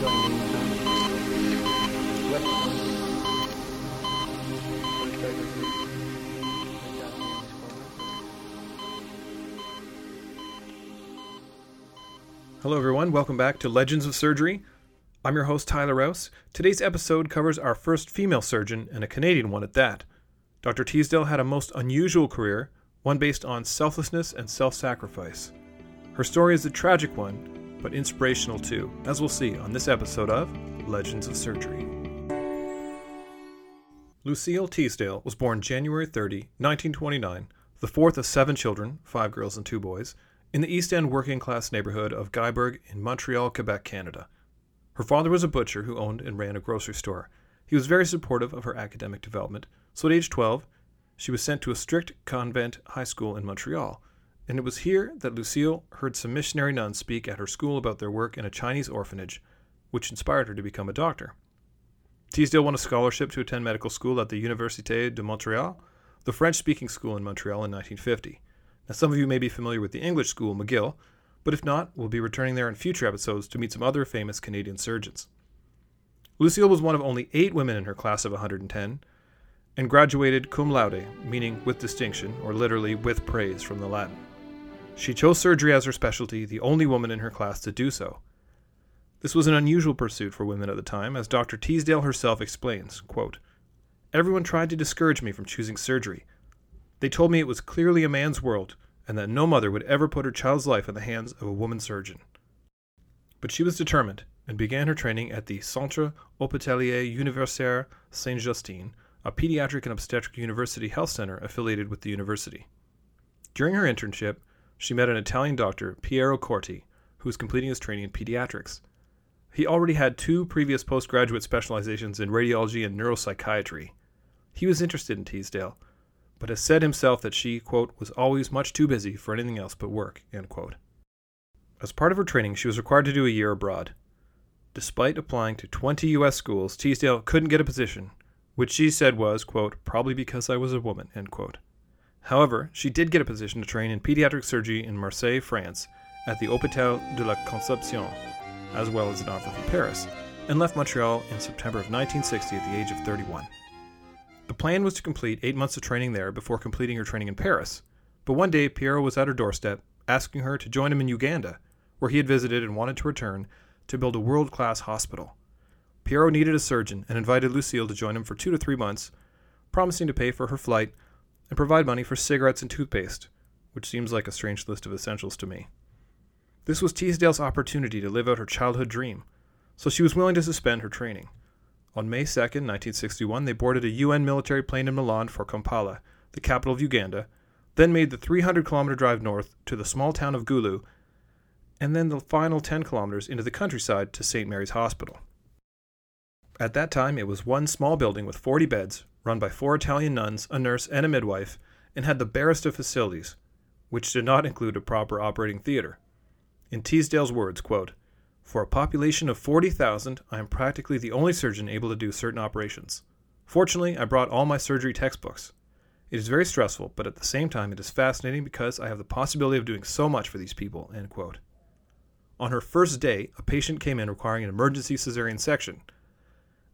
Hello, everyone. Welcome back to Legends of Surgery. I'm your host, Tyler Rouse. Today's episode covers our first female surgeon, and a Canadian one at that. Dr. Teasdale had a most unusual career, one based on selflessness and self sacrifice. Her story is a tragic one, but inspirational too, as we'll see on this episode of Legends of Surgery. Lucille Teasdale was born January 30, 1929, the fourth of seven children, five girls and two boys, in the East End working class neighborhood of Guyberg in Montreal, Quebec, Canada. Her father was a butcher who owned and ran a grocery store. He was very supportive of her academic development, so at age 12, she was sent to a strict convent high school in Montreal. And it was here that Lucille heard some missionary nuns speak at her school about their work in a Chinese orphanage, which inspired her to become a doctor. Teasdale won a scholarship to attend medical school at the Université de Montréal, the French speaking school in Montreal in 1950. Now, some of you may be familiar with the English school, McGill, but if not, we'll be returning there in future episodes to meet some other famous Canadian surgeons. Lucille was one of only eight women in her class of 110 and graduated cum laude, meaning with distinction, or literally with praise from the Latin. She chose surgery as her specialty, the only woman in her class to do so. This was an unusual pursuit for women at the time, as Dr. Teasdale herself explains quote, Everyone tried to discourage me from choosing surgery. They told me it was clearly a man's world, and that no mother would ever put her child's life in the hands of a woman surgeon. But she was determined, and began her training at the Centre Hospitalier Universitaire Saint Justine, a pediatric and obstetric university health center affiliated with the university. During her internship, she met an Italian doctor, Piero Corti, who was completing his training in pediatrics. He already had two previous postgraduate specializations in radiology and neuropsychiatry. He was interested in Teasdale, but has said himself that she, quote, was always much too busy for anything else but work, end quote. As part of her training, she was required to do a year abroad. Despite applying to 20 U.S. schools, Teasdale couldn't get a position, which she said was, quote, probably because I was a woman, end quote. However, she did get a position to train in pediatric surgery in Marseille, France, at the Hôpital de la Conception, as well as an offer from Paris, and left Montreal in September of 1960 at the age of 31. The plan was to complete eight months of training there before completing her training in Paris, but one day Piero was at her doorstep asking her to join him in Uganda, where he had visited and wanted to return to build a world class hospital. Piero needed a surgeon and invited Lucille to join him for two to three months, promising to pay for her flight and provide money for cigarettes and toothpaste, which seems like a strange list of essentials to me. This was Teasdale's opportunity to live out her childhood dream, so she was willing to suspend her training. On May 2, 1961, they boarded a UN military plane in Milan for Kampala, the capital of Uganda, then made the 300 kilometer drive north to the small town of Gulu, and then the final 10 kilometers into the countryside to St. Mary's Hospital. At that time, it was one small building with 40 beds, run by four Italian nuns, a nurse, and a midwife, and had the barest of facilities, which did not include a proper operating theater. In Teasdale's words, quote, For a population of 40,000, I am practically the only surgeon able to do certain operations. Fortunately, I brought all my surgery textbooks. It is very stressful, but at the same time, it is fascinating because I have the possibility of doing so much for these people. End quote. On her first day, a patient came in requiring an emergency cesarean section.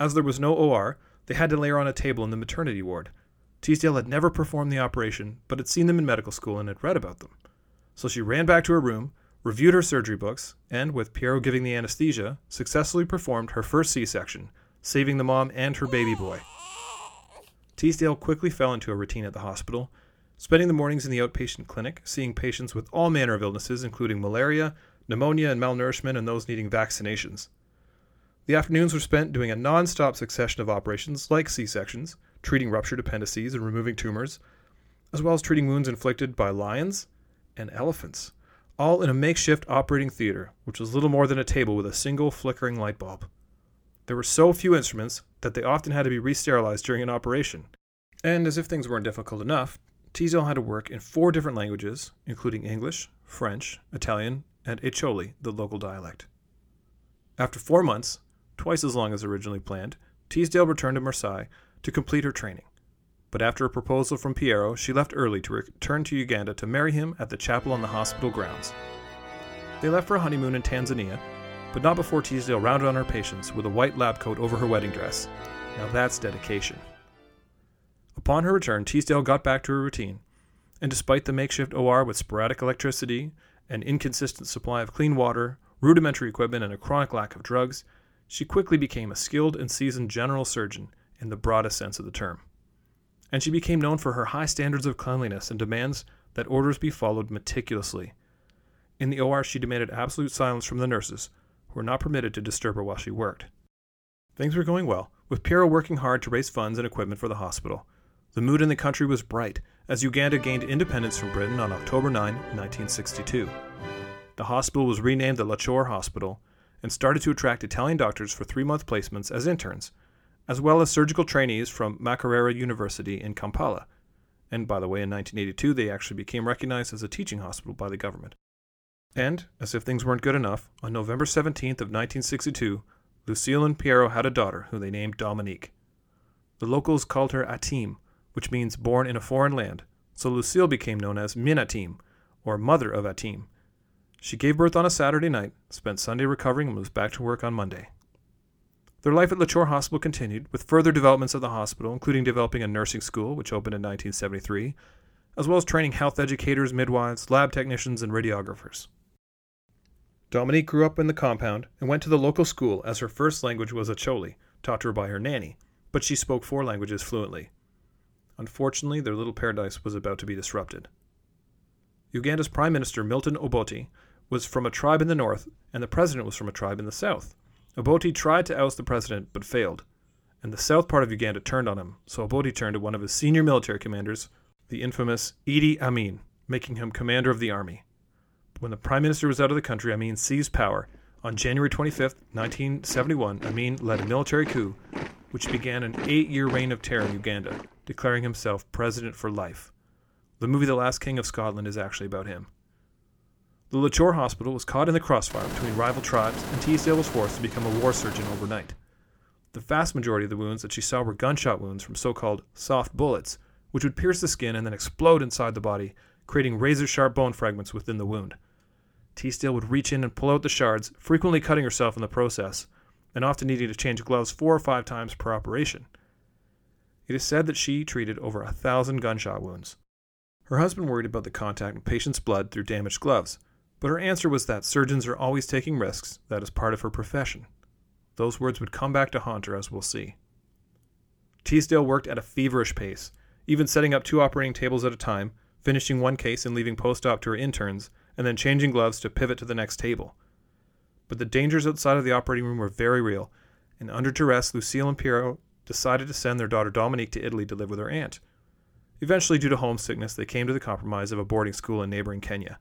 As there was no OR, they had to lay her on a table in the maternity ward. Teasdale had never performed the operation, but had seen them in medical school and had read about them. So she ran back to her room, reviewed her surgery books, and, with Piero giving the anesthesia, successfully performed her first C section, saving the mom and her baby boy. Teasdale quickly fell into a routine at the hospital, spending the mornings in the outpatient clinic, seeing patients with all manner of illnesses, including malaria, pneumonia, and malnourishment, and those needing vaccinations. The afternoons were spent doing a non stop succession of operations like C sections, treating ruptured appendices and removing tumors, as well as treating wounds inflicted by lions and elephants, all in a makeshift operating theater, which was little more than a table with a single flickering light bulb. There were so few instruments that they often had to be re sterilized during an operation. And as if things weren't difficult enough, Teasdale had to work in four different languages, including English, French, Italian, and Acholi, the local dialect. After four months, twice as long as originally planned, Teasdale returned to Marseille to complete her training. But after a proposal from Piero, she left early to return to Uganda to marry him at the chapel on the hospital grounds. They left for a honeymoon in Tanzania, but not before Teasdale rounded on her patients with a white lab coat over her wedding dress. Now that's dedication. Upon her return, Teasdale got back to her routine, and despite the makeshift OR with sporadic electricity, an inconsistent supply of clean water, rudimentary equipment, and a chronic lack of drugs, she quickly became a skilled and seasoned general surgeon in the broadest sense of the term. And she became known for her high standards of cleanliness and demands that orders be followed meticulously. In the OR, she demanded absolute silence from the nurses, who were not permitted to disturb her while she worked. Things were going well, with Piero working hard to raise funds and equipment for the hospital. The mood in the country was bright as Uganda gained independence from Britain on October 9, 1962. The hospital was renamed the Lacor Hospital and started to attract Italian doctors for three month placements as interns, as well as surgical trainees from Makerere University in Kampala. And by the way, in 1982, they actually became recognized as a teaching hospital by the government. And, as if things weren't good enough, on November 17th of 1962, Lucille and Piero had a daughter who they named Dominique. The locals called her Atim, which means born in a foreign land, so Lucille became known as Minatim, or Mother of Atim. She gave birth on a Saturday night, spent Sunday recovering, and was back to work on Monday. Their life at Lacor Hospital continued, with further developments of the hospital, including developing a nursing school, which opened in 1973, as well as training health educators, midwives, lab technicians, and radiographers. Dominique grew up in the compound and went to the local school as her first language was Acholi, taught to her by her nanny, but she spoke four languages fluently. Unfortunately, their little paradise was about to be disrupted. Uganda's Prime Minister Milton Obote was from a tribe in the north, and the president was from a tribe in the south. Obote tried to oust the president, but failed, and the south part of Uganda turned on him, so Obote turned to one of his senior military commanders, the infamous Idi Amin, making him commander of the army. When the prime minister was out of the country, Amin seized power. On January 25, 1971, Amin led a military coup, which began an eight year reign of terror in Uganda, declaring himself president for life. The movie The Last King of Scotland is actually about him. The Lacor Hospital was caught in the crossfire between rival tribes, and Teasdale was forced to become a war surgeon overnight. The vast majority of the wounds that she saw were gunshot wounds from so called soft bullets, which would pierce the skin and then explode inside the body, creating razor sharp bone fragments within the wound. Teasdale would reach in and pull out the shards, frequently cutting herself in the process, and often needing to change gloves four or five times per operation. It is said that she treated over a thousand gunshot wounds. Her husband worried about the contact with patients' blood through damaged gloves, but her answer was that surgeons are always taking risks, that is part of her profession. Those words would come back to haunt her, as we'll see. Teasdale worked at a feverish pace, even setting up two operating tables at a time, finishing one case and leaving post op to her interns, and then changing gloves to pivot to the next table. But the dangers outside of the operating room were very real, and under duress, Lucille and Piero decided to send their daughter Dominique to Italy to live with her aunt. Eventually, due to homesickness, they came to the compromise of a boarding school in neighboring Kenya.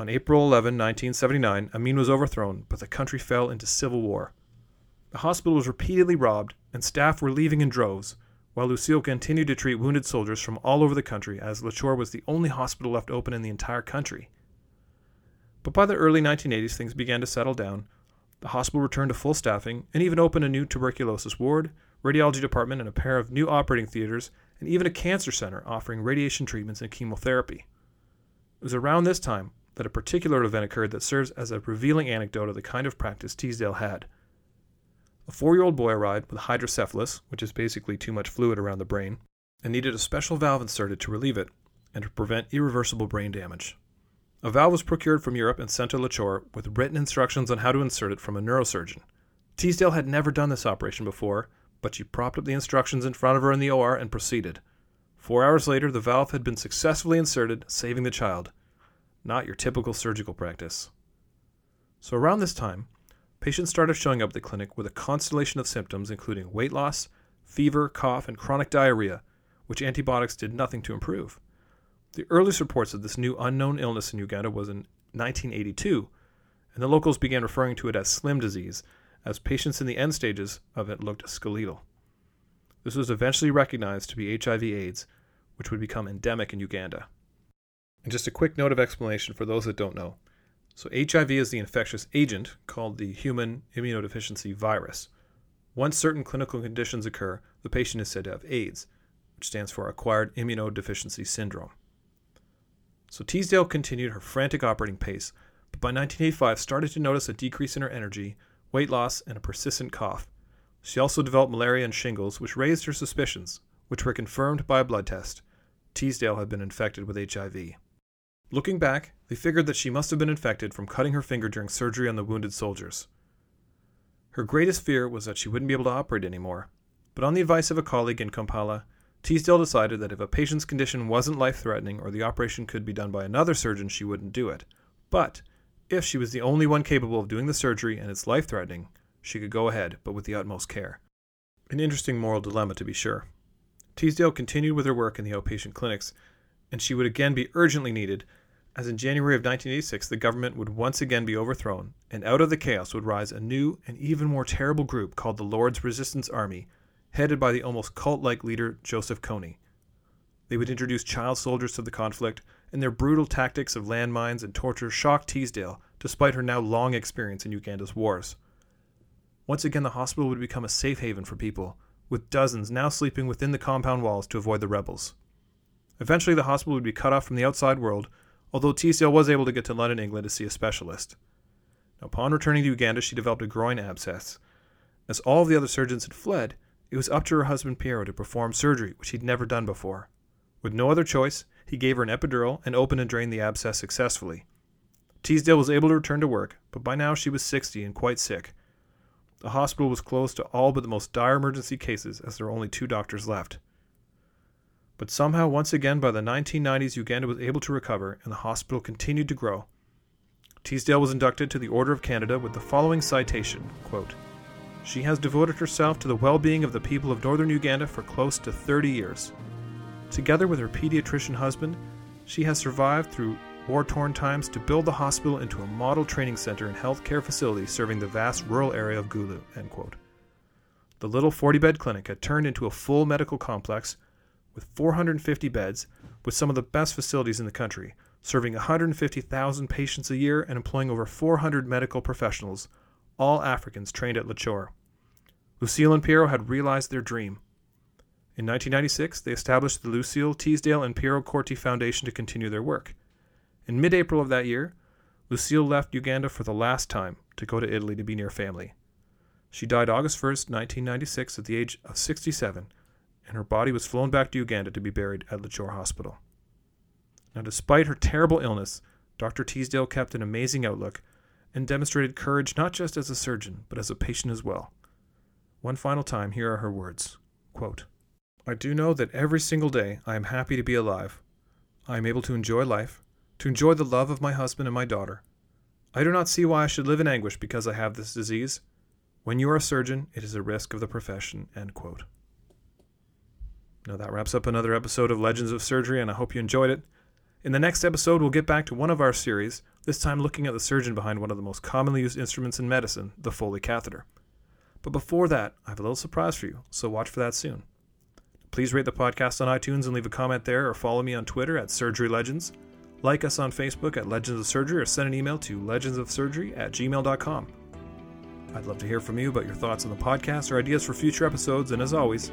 On April 11, 1979, Amin was overthrown, but the country fell into civil war. The hospital was repeatedly robbed, and staff were leaving in droves, while Lucille continued to treat wounded soldiers from all over the country, as Lacor was the only hospital left open in the entire country. But by the early 1980s, things began to settle down. The hospital returned to full staffing and even opened a new tuberculosis ward, radiology department, and a pair of new operating theaters, and even a cancer center offering radiation treatments and chemotherapy. It was around this time that a particular event occurred that serves as a revealing anecdote of the kind of practice Teasdale had. A four year old boy arrived with hydrocephalus, which is basically too much fluid around the brain, and needed a special valve inserted to relieve it and to prevent irreversible brain damage. A valve was procured from Europe and sent to Lacor with written instructions on how to insert it from a neurosurgeon. Teasdale had never done this operation before, but she propped up the instructions in front of her in the OR and proceeded. Four hours later, the valve had been successfully inserted, saving the child not your typical surgical practice. So, around this time, patients started showing up at the clinic with a constellation of symptoms, including weight loss, fever, cough, and chronic diarrhea, which antibiotics did nothing to improve. The earliest reports of this new unknown illness in Uganda was in 1982, and the locals began referring to it as slim disease, as patients in the end stages of it looked skeletal. This was eventually recognized to be HIV/AIDS, which would become endemic in Uganda. And just a quick note of explanation for those that don't know. So, HIV is the infectious agent called the human immunodeficiency virus. Once certain clinical conditions occur, the patient is said to have AIDS, which stands for acquired immunodeficiency syndrome. So, Teasdale continued her frantic operating pace, but by 1985 started to notice a decrease in her energy, weight loss, and a persistent cough. She also developed malaria and shingles, which raised her suspicions, which were confirmed by a blood test. Teasdale had been infected with HIV. Looking back, they figured that she must have been infected from cutting her finger during surgery on the wounded soldiers. Her greatest fear was that she wouldn't be able to operate anymore, but on the advice of a colleague in Kampala, Teasdale decided that if a patient's condition wasn't life threatening or the operation could be done by another surgeon, she wouldn't do it. But if she was the only one capable of doing the surgery and it's life threatening, she could go ahead, but with the utmost care. An interesting moral dilemma, to be sure. Teasdale continued with her work in the outpatient clinics, and she would again be urgently needed, as in January of 1986 the government would once again be overthrown, and out of the chaos would rise a new and even more terrible group called the Lord's Resistance Army, headed by the almost cult like leader Joseph Kony. They would introduce child soldiers to the conflict, and their brutal tactics of landmines and torture shocked Teasdale, despite her now long experience in Uganda's wars. Once again, the hospital would become a safe haven for people, with dozens now sleeping within the compound walls to avoid the rebels. Eventually, the hospital would be cut off from the outside world, although Teasdale was able to get to London, England to see a specialist. Now, upon returning to Uganda, she developed a groin abscess. As all of the other surgeons had fled, it was up to her husband Piero to perform surgery, which he'd never done before. With no other choice, he gave her an epidural and opened and drained the abscess successfully. Teasdale was able to return to work, but by now she was 60 and quite sick. The hospital was closed to all but the most dire emergency cases as there were only two doctors left. But somehow, once again, by the 1990s, Uganda was able to recover and the hospital continued to grow. Teasdale was inducted to the Order of Canada with the following citation quote, She has devoted herself to the well being of the people of northern Uganda for close to 30 years. Together with her pediatrician husband, she has survived through war torn times to build the hospital into a model training center and healthcare facility serving the vast rural area of Gulu. The little 40 bed clinic had turned into a full medical complex with 450 beds, with some of the best facilities in the country, serving 150,000 patients a year and employing over 400 medical professionals, all Africans trained at Lacor. Lucille and Piero had realized their dream. In 1996, they established the Lucille Teasdale and Piero Corti Foundation to continue their work. In mid April of that year, Lucille left Uganda for the last time to go to Italy to be near family. She died August 1st, 1996, at the age of 67, and her body was flown back to Uganda to be buried at Lacor Hospital. Now, despite her terrible illness, Dr. Teasdale kept an amazing outlook and demonstrated courage not just as a surgeon, but as a patient as well. One final time, here are her words Quote, I do know that every single day I am happy to be alive. I am able to enjoy life, to enjoy the love of my husband and my daughter. I do not see why I should live in anguish because I have this disease. When you are a surgeon, it is a risk of the profession. End quote. Now that wraps up another episode of Legends of Surgery, and I hope you enjoyed it. In the next episode, we'll get back to one of our series, this time looking at the surgeon behind one of the most commonly used instruments in medicine, the Foley catheter. But before that, I have a little surprise for you, so watch for that soon. Please rate the podcast on iTunes and leave a comment there, or follow me on Twitter at Surgery Legends. Like us on Facebook at Legends of Surgery, or send an email to legendsofsurgery at gmail.com. I'd love to hear from you about your thoughts on the podcast or ideas for future episodes, and as always,